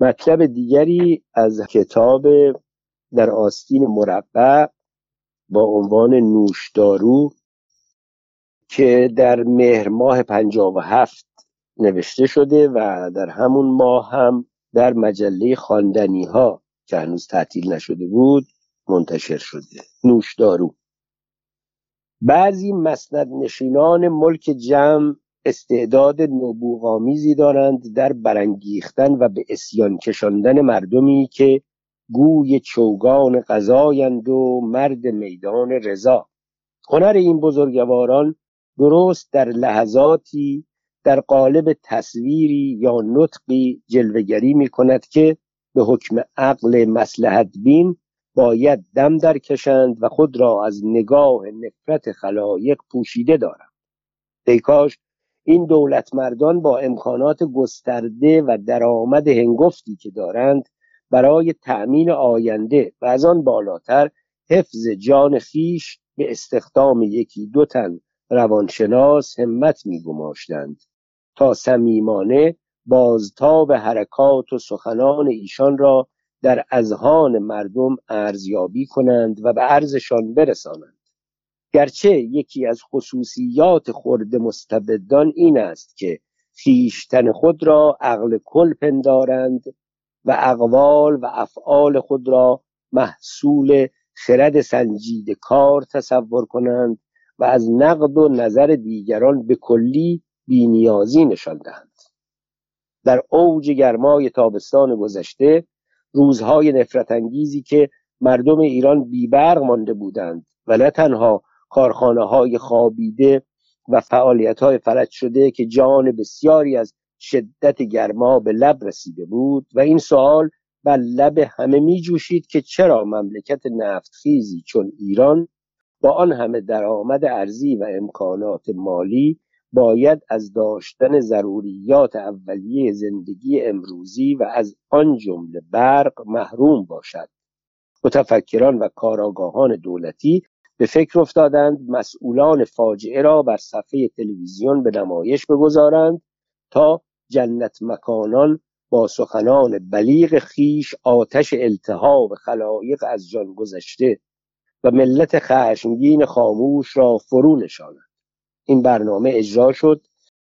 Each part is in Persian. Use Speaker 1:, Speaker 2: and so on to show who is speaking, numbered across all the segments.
Speaker 1: مطلب دیگری از کتاب در آستین مربع با عنوان نوشدارو که در مهر ماه پنجاب و هفت نوشته شده و در همون ماه هم در مجله خواندنی ها که هنوز تعطیل نشده بود منتشر شده. نوشدارو. بعضی مسند نشینان ملک جمع استعداد نبوغامیزی دارند در برانگیختن و به اسیان کشاندن مردمی که گوی چوگان قضایند و مرد میدان رضا. هنر این بزرگواران درست در لحظاتی در قالب تصویری یا نطقی جلوگری می کند که به حکم عقل مسلحت بین باید دم درکشند و خود را از نگاه نفرت خلایق پوشیده دارند. ای کاش این دولت مردان با امکانات گسترده و درآمد هنگفتی که دارند برای تأمین آینده و از آن بالاتر حفظ جان خیش به استخدام یکی دو تن روانشناس همت میگماشتند تا صمیمانه بازتاب حرکات و سخنان ایشان را در اذهان مردم ارزیابی کنند و به ارزشان برسانند. گرچه یکی از خصوصیات خرد مستبدان این است که خیشتن خود را عقل کل پندارند و اقوال و افعال خود را محصول خرد سنجید کار تصور کنند و از نقد و نظر دیگران به کلی بینیازی نشان دهند. در اوج گرمای تابستان گذشته روزهای نفرت انگیزی که مردم ایران بیبرق مانده بودند و نه تنها کارخانه های خوابیده و فعالیت های فلج شده که جان بسیاری از شدت گرما به لب رسیده بود. و این سوال بر لب همه می جوشید که چرا مملکت نفتخیزی چون ایران با آن همه درآمد ارزی و امکانات مالی باید از داشتن ضروریات اولیه زندگی امروزی و از آن جمله برق محروم باشد. متفکران و کاراگاهان دولتی به فکر افتادند مسئولان فاجعه را بر صفحه تلویزیون به نمایش بگذارند تا جنت مکانان با سخنان بلیغ خیش آتش التهاب خلایق از جان گذشته و ملت خشمگین خاموش را فرو نشاند این برنامه اجرا شد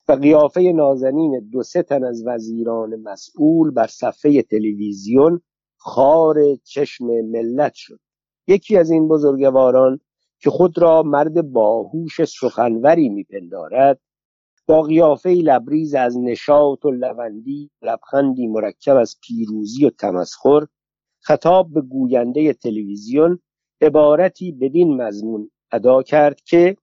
Speaker 1: و قیافه نازنین دو سه تن از وزیران مسئول بر صفحه تلویزیون خار چشم ملت شد. یکی از این بزرگواران که خود را مرد باهوش سخنوری میپندارد با قیافه لبریز از نشاط و لوندی لبخندی مرکب از پیروزی و تمسخر خطاب به گوینده تلویزیون عبارتی بدین مضمون ادا کرد که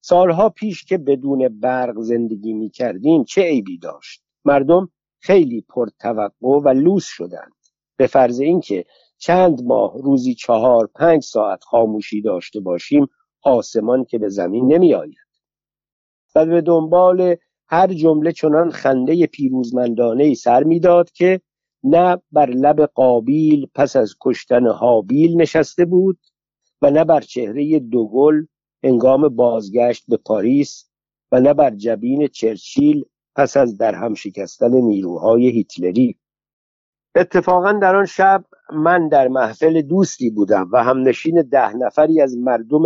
Speaker 1: سالها پیش که بدون برق زندگی می کردیم چه عیبی داشت؟ مردم خیلی پرتوقع و لوس شدند. به فرض اینکه چند ماه روزی چهار پنج ساعت خاموشی داشته باشیم آسمان که به زمین نمی آید و به دنبال هر جمله چنان خنده پیروزمندانه ای سر می‌داد که نه بر لب قابیل پس از کشتن حابیل نشسته بود و نه بر چهره دوگل هنگام بازگشت به پاریس و نه بر جبین چرچیل پس از درهم شکستن نیروهای هیتلری. اتفاقا در آن شب من در محفل دوستی بودم و همنشین ده نفری از مردم.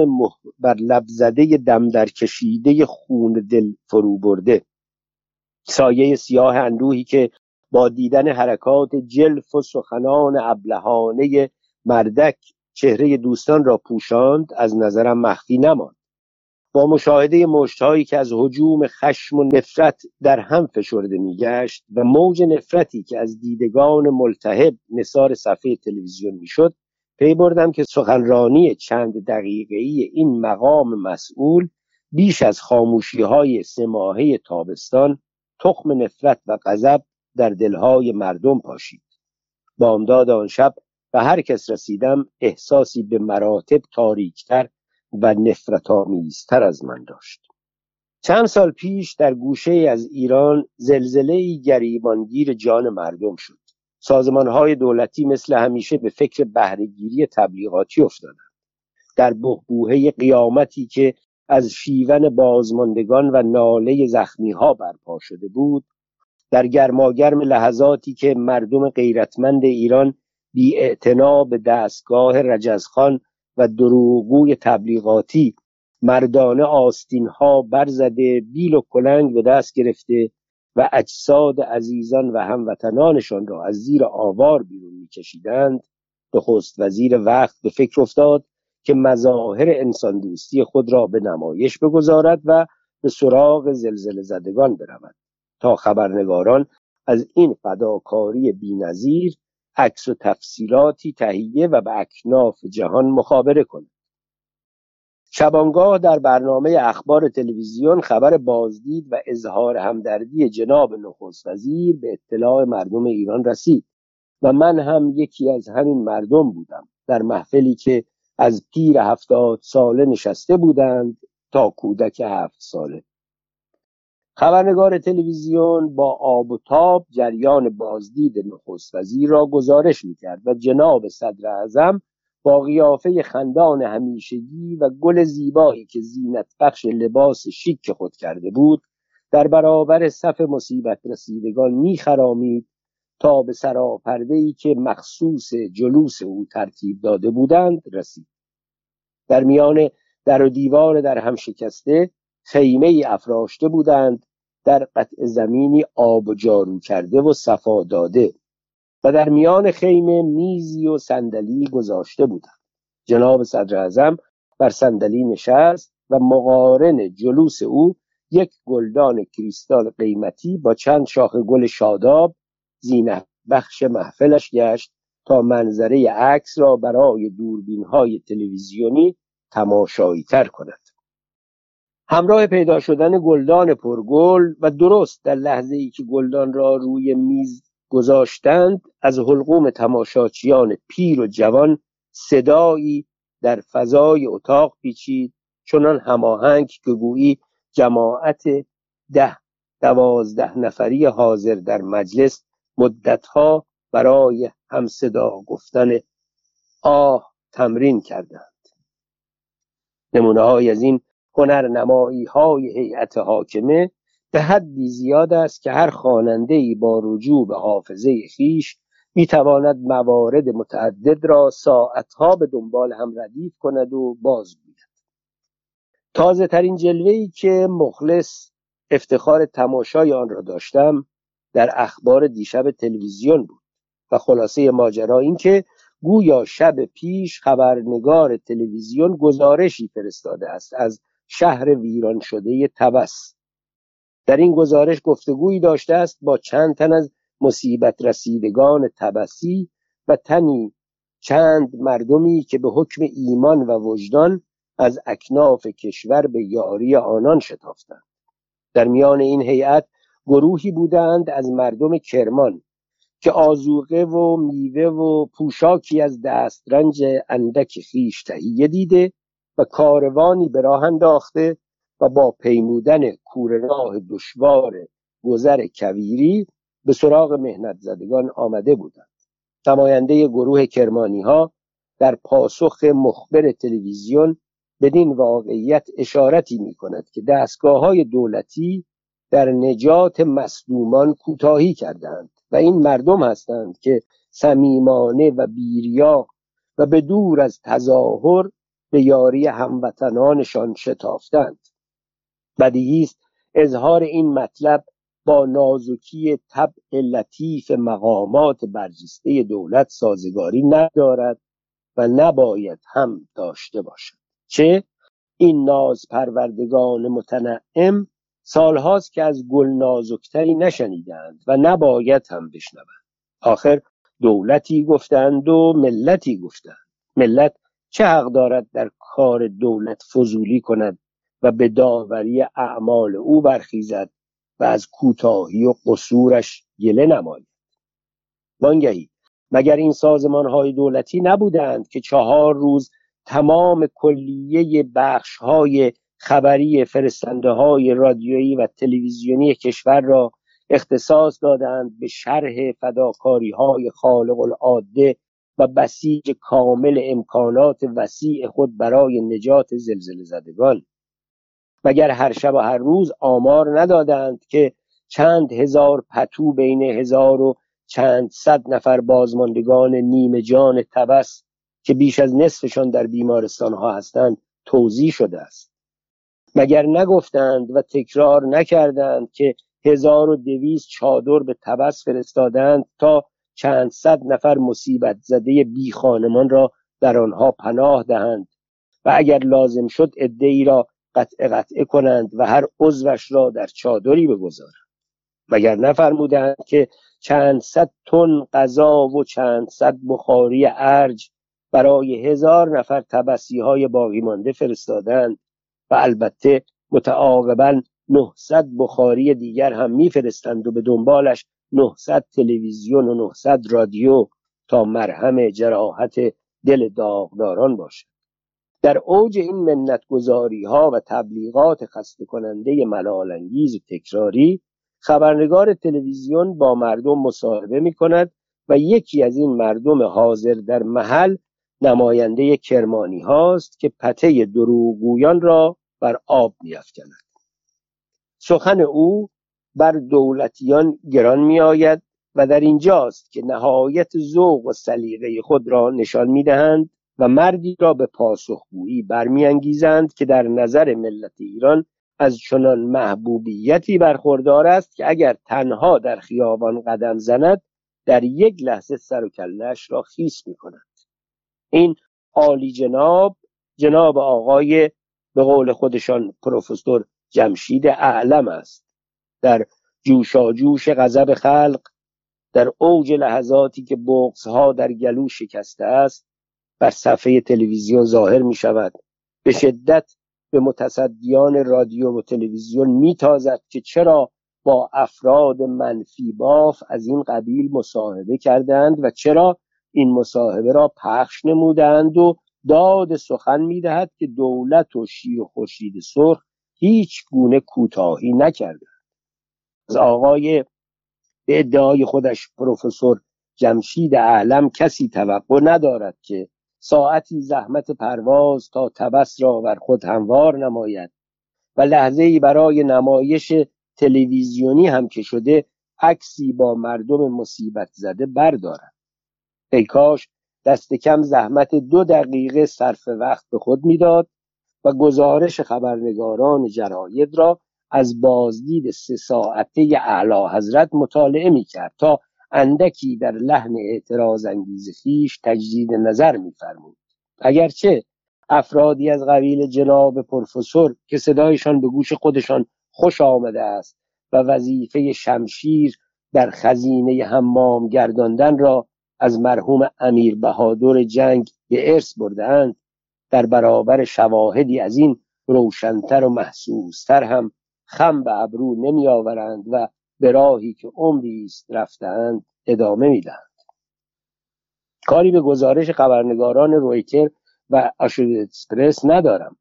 Speaker 1: بر لب زده دم در کشیده خون دل فرو برده سایه سیاه اندوهی که با دیدن حرکات جلف و سخنان ابلهانه مردک چهره دوستان را پوشاند از نظرم مخفی نماند با مشاهده مشتهایی که از حجوم خشم و نفرت در هم فشرده میگشت و موج نفرتی که از دیدگان ملتهب نصار صفحه تلویزیون می‌شد پی بردم که سخنرانی چند دقیقه‌ای این مقام مسئول بیش از خاموشی های سماهه تابستان تخم نفرت و غضب در دلهای مردم پاشید. بامداد آن شب و هر کس رسیدم احساسی به مراتب تاریکتر و نفرت آمیزتر از من داشت. چند سال پیش در گوشه از ایران زلزله گریبانگیر جان مردم شد. سازمان های دولتی مثل همیشه به فکر بهرهگیری تبلیغاتی افتادند. در بهبوهه قیامتی که از شیون بازماندگان و ناله زخمی ها برپا شده بود در گرماگرم لحظاتی که مردم غیرتمند ایران بی به دستگاه رجزخان و دروغگوی تبلیغاتی مردانه آستین ها برزده بیل و کلنگ به دست گرفته و اجساد عزیزان و هموطنانشان را از زیر آوار بیرون میکشیدند. نخست وزیر وقت به فکر افتاد که مظاهر انسان دوستی خود را به نمایش بگذارد و به سراغ زلزله زدگان برود. تا خبرنگاران از این فداکاری بینظیر عکس و تفصیلاتی تهیه و به اکناف جهان مخابره کند. شبانگاه در برنامه اخبار تلویزیون خبر بازدید و اظهار همدردی جناب نخست وزیر به اطلاع مردم ایران رسید و من هم یکی از همین مردم بودم. در محفلی که از پیر هفتاد ساله نشسته بودند تا کودک هفت ساله. خبرنگار تلویزیون با آب و تاب جریان بازدید نخست وزیر را گزارش می‌کرد و جناب صدر اعظم با قیافه خندان همیشگی و گل زیبایی که زینت بخش لباس شیک خود کرده بود در برابر صف مصیبت رسیدگان میخرامید تا به سراپرده ای که مخصوص جلوس او ترتیب داده بودند رسید. در میان در و دیوار در هم شکسته خیمه ای افراشته بودند در قطع زمینی آب جارو کرده و صفا داده و در میان خیمه میزی و صندلی گذاشته بودند. جناب صدر اعظم بر صندلی نشست و مقارن جلوس او یک گلدان کریستال قیمتی با چند شاخه گل شاداب زینت بخش محفلش گشت تا منظره عکس را برای دوربین های تلویزیونی تماشایی تر کند. همراه پیدا شدن گلدان پرگل و درست در لحظه ای که گلدان را روی میز گذاشتند از حلقوم تماشاچیان پیر و جوان صدایی در فضای اتاق پیچید چنان هماهنگ که گویی جماعت ده دوازده نفری حاضر در مجلس مدتها برای همصدا گفتن آه تمرین کردند. نمونه های از این هنرنمایی های هیئت حاکمه به حدی زیاد است که هر خواننده ای با رجوع به حافظه خیش می‌تواند موارد متعدد را ساعتها به دنبال هم ردیف کند و بازگوید تازه ترین جلوه ای که مخلص افتخار تماشای آن را داشتم در اخبار دیشب تلویزیون بود و خلاصه ماجرا این که گویا شب پیش خبرنگار تلویزیون گزارشی فرستاده است از شهر ویران شده تبس. در این گزارش گفتگویی داشته است با چند تن از مصیبت رسیدگان تبسی و تنی چند مردمی که به حکم ایمان و وجدان از اکناف کشور به یاری آنان شتافتند. در میان این هیئت گروهی بودند از مردم کرمان که آزوقه و میوه و پوشاکی از دسترنج اندک خیش تهیه دیده و کاروانی به راه انداخته و با پیمودن کور راه دشوار گذر کویری به سراغ مهنت زدگان آمده بودند. نماینده گروه کرمانی ها در پاسخ مخبر تلویزیون بدین واقعیت اشارتی می کند که دستگاه های دولتی در نجات مصدومان کوتاهی کردند و این مردم هستند که صمیمانه و بیریا و به دور از تظاهر به یاری هموطنانشان شتافتند. بدیهی است اظهار این مطلب با نازکی طبع لطیف مقامات برجسته دولت سازگاری ندارد و نباید هم داشته باشد. چه؟ این ناز پروردگان متنعم سالهاست که از گل نازکتری نشنیدند و نباید هم بشنوند. آخر دولتی گفتند و ملتی گفتند. ملت چه حق دارد در کار دولت فضولی کند و به داوری اعمال او برخیزد و از کوتاهی و قصورش گله نماید؟ وانگهی مگر این سازمان های دولتی نبودند که چهار روز تمام کلیه بخش های خبری فرستنده های رادیویی و تلویزیونی کشور را اختصاص دادند به شرح فداکاری های خالق العاده و بسیج کامل امکانات وسیع خود برای نجات زلزله زدگان. مگر هر شب و هر روز آمار ندادند که چند هزار پتو بین هزار و چند صد نفر بازماندگان نیمه جان تبس که بیش از نصفشان در بیمارستان ها هستند توضیح شده است؟ مگر نگفتند و تکرار نکردند که هزار و دویست چادر به تبس فرستادند تا چند صد نفر مصیبت زده بی خانمان را در آنها پناه دهند و اگر لازم شد ای را قطع قطعه کنند و هر عضوش را در چادری بگذارند. مگر نفرمودند که چند صد تن غذا و چند صد بخاری ارج برای هزار نفر تبسی های باقی مانده فرستادند و البته متعاقبا 900 بخاری دیگر هم میفرستند و به دنبالش 900 تلویزیون و 900 رادیو تا مرهم جراحت دل داغداران باشد. در اوج این منتگذاری ها و تبلیغات خسته کننده ملالانگیز و تکراری خبرنگار تلویزیون با مردم مصاحبه می کند و یکی از این مردم حاضر در محل نماینده کرمانی هاست که پته دروغگویان را بر آب میافکند. سخن او بر دولتیان گران می آید و در اینجاست که نهایت ذوق و سلیقه خود را نشان می دهند و مردی را به پاسخگویی برمیانگیزند که در نظر ملت ایران از چنان محبوبیتی برخوردار است که اگر تنها در خیابان قدم زند در یک لحظه سر و کلش را خیس می کند این عالی جناب جناب آقای به قول خودشان پروفسور جمشید اعلم است. در جوشاجوش غضب خلق در اوج لحظاتی که بغز ها در گلو شکسته است بر صفحه تلویزیون ظاهر می شود به شدت به متصدیان رادیو و تلویزیون میتازد که چرا با افراد منفی باف از این قبیل مصاحبه کردند و چرا این مصاحبه را پخش نمودند و داد سخن می‌دهد که دولت و شیر خورشید سرخ هیچ گونه کوتاهی نکرده از آقای به ادعای خودش پروفسور جمشید اعلم کسی توقع ندارد که ساعتی زحمت پرواز تا تبس را بر خود هموار نماید و لحظه برای نمایش تلویزیونی هم که شده عکسی با مردم مصیبت زده بردارد. ای کاش دست کم زحمت دو دقیقه صرف وقت به خود می‌داد و گزارش خبرنگاران جراید را از بازدید سه ساعته اعلی حضرت مطالعه می کرد تا اندکی در لحن اعتراض انگیز خیش تجدید نظر میفرمود. اگرچه افرادی از قبیل جناب پروفسور که صدایشان به گوش خودشان خوش آمده است و وظیفه شمشیر در خزینه حمام گرداندن را از مرحوم امیر بهادر جنگ به ارث بردهاند در برابر شواهدی از این روشنتر و محسوستر هم خم به ابرو نمی آورند و به راهی که عمری است رفتند ادامه می‌دهند. کاری به گزارش خبرنگاران رویتر و آشود اکسپرس ندارم.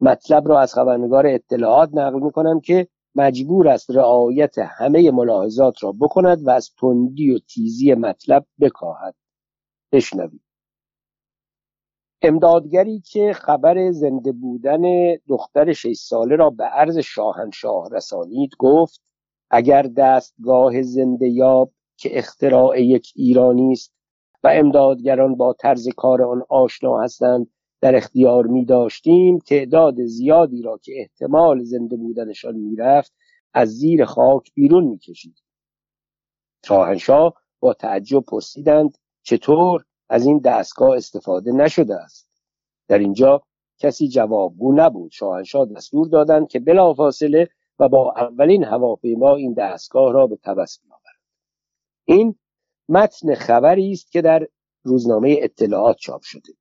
Speaker 1: مطلب را از خبرنگار اطلاعات نقل می کنم که مجبور است رعایت همه ملاحظات را بکند و از تندی و تیزی مطلب بکاهد. بشنوید امدادگری که خبر زنده بودن دختر شش ساله را به عرض شاهنشاه رسانید گفت اگر دستگاه زنده یاب که اختراع یک ایرانی است و امدادگران با طرز کار آن آشنا هستند در اختیار می داشتیم تعداد زیادی را که احتمال زنده بودنشان می‌رفت از زیر خاک بیرون می کشید. شاهنشاه با تعجب پرسیدند چطور از این دستگاه استفاده نشده است. در اینجا کسی جوابگو نبود. شاهنشاه دستور دادند که بلافاصله و با اولین هواپیما این دستگاه را به تبس بیاورد. این متن خبری است که در روزنامه اطلاعات چاپ شده.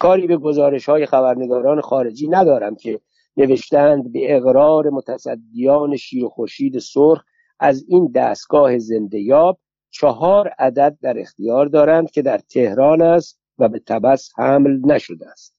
Speaker 1: کاری به گزارش های خبرنگاران خارجی ندارم که نوشتند به اقرار متصدیان شیر و خورشید سرخ از این دستگاه زنده یاب چهار عدد در اختیار دارند که در تهران است و به تبس حمل نشده است.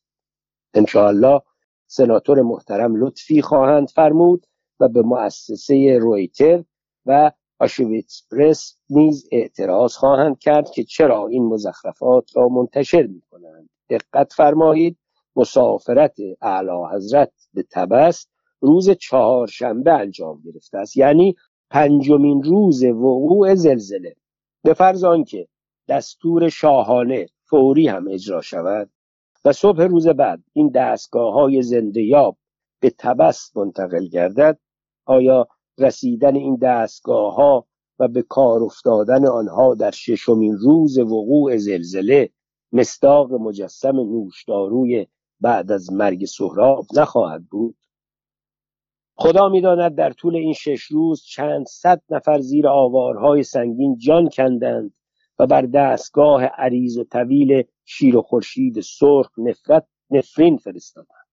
Speaker 1: انشاءالله سناتور محترم لطفی خواهند فرمود و به مؤسسه رویتر و آشویتس پرس نیز اعتراض خواهند کرد که چرا این مزخرفات را منتشر می کنند دقت فرمایید مسافرت اعلی حضرت به تبس روز چهارشنبه انجام گرفته است. یعنی پنجمین روز وقوع زلزله. به فرض آنکه دستور شاهانه فوری هم اجرا شود و صبح روز بعد این دستگاه های زنده یاب به تبس منتقل گردد آیا رسیدن این دستگاه ها و به کار افتادن آنها در ششمین روز وقوع زلزله مستاق مجسم نوشداروی بعد از مرگ سهراب نخواهد بود؟ خدا می‌داند در طول این شش روز چند صد نفر زیر آوارهای سنگین جان کندند و بر دستگاه عریض و طویل شیر و خورشید سرخ نفرت نفرین فرستادند.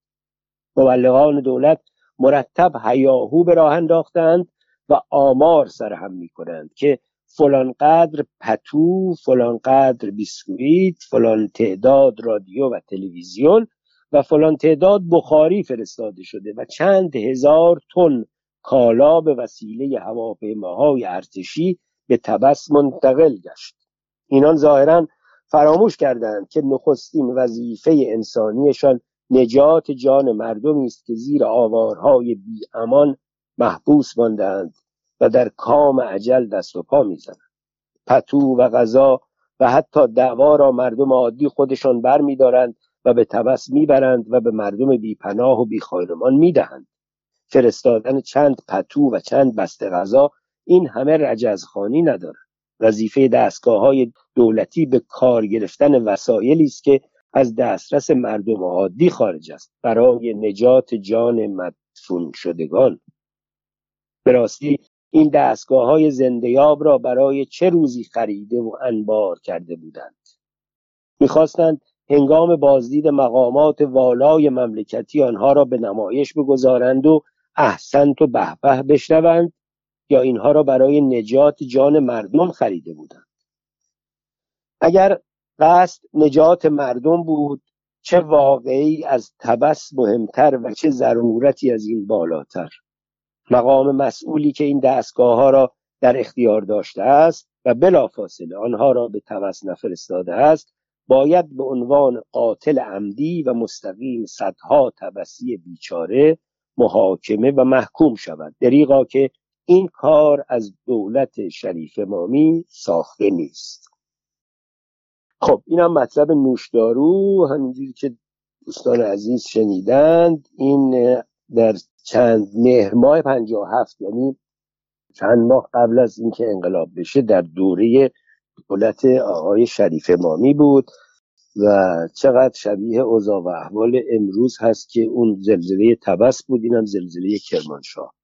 Speaker 1: مبلغان دولت مرتب هیاهو به راه انداختند و آمار سرهم می کنند که فلان قدر پتو فلان قدر بیسکویت فلان تعداد رادیو و تلویزیون و فلان تعداد بخاری فرستاده شده و چند هزار تن کالا به وسیله هواپیماهای ارتشی به تبس منتقل گشت. اینان ظاهرا فراموش کردند که نخستین وظیفه انسانیشان نجات جان مردمی است که زیر آوارهای بی امان محبوس ماندند و در کام عجل دست و پا می‌زنند. پتو و غذا و حتی دعوا را مردم عادی خودشان بر میدارند و به تبس می‌برند و به مردم بیپناه و بیخانمان می‌دهند. فرستادن چند پتو و چند بسته غذا این همه رجزخانی ندارد. وظیفه دستگاه های دولتی به کار گرفتن وسایلی است که از دسترس مردم عادی خارج است. برای نجات جان مدفون شدگان. به راستی این دستگاه های زندیاب را برای چه روزی خریده و انبار کرده بودند؟ می‌خواستند هنگام بازدید مقامات والای مملکتی آنها را به نمایش بگذارند و احسنت و بهبه بشنوند یا اینها را برای نجات جان مردم خریده بودند. اگر قصد نجات مردم بود چه واقعی از تبس مهمتر و چه ضرورتی از این بالاتر؟ مقام مسئولی که این دستگاه ها را در اختیار داشته است و بلافاصله آنها را به تبس نفرستاده است باید به عنوان قاتل عمدی و مستقیم صدها تبسی بیچاره محاکمه و محکوم شود. دریغا که این کار از دولت شریف مامی ساخته نیست. خب این هم مطلب نوشدارو. همینجوری که دوستان عزیز شنیدند این در چند مهر ماه هفت یعنی چند ماه قبل از اینکه انقلاب بشه در دوره دولت آقای شریف مامی بود و چقدر شبیه اوضاع و احوال امروز هست که اون زلزله تبس بود اینم زلزله کرمانشاه.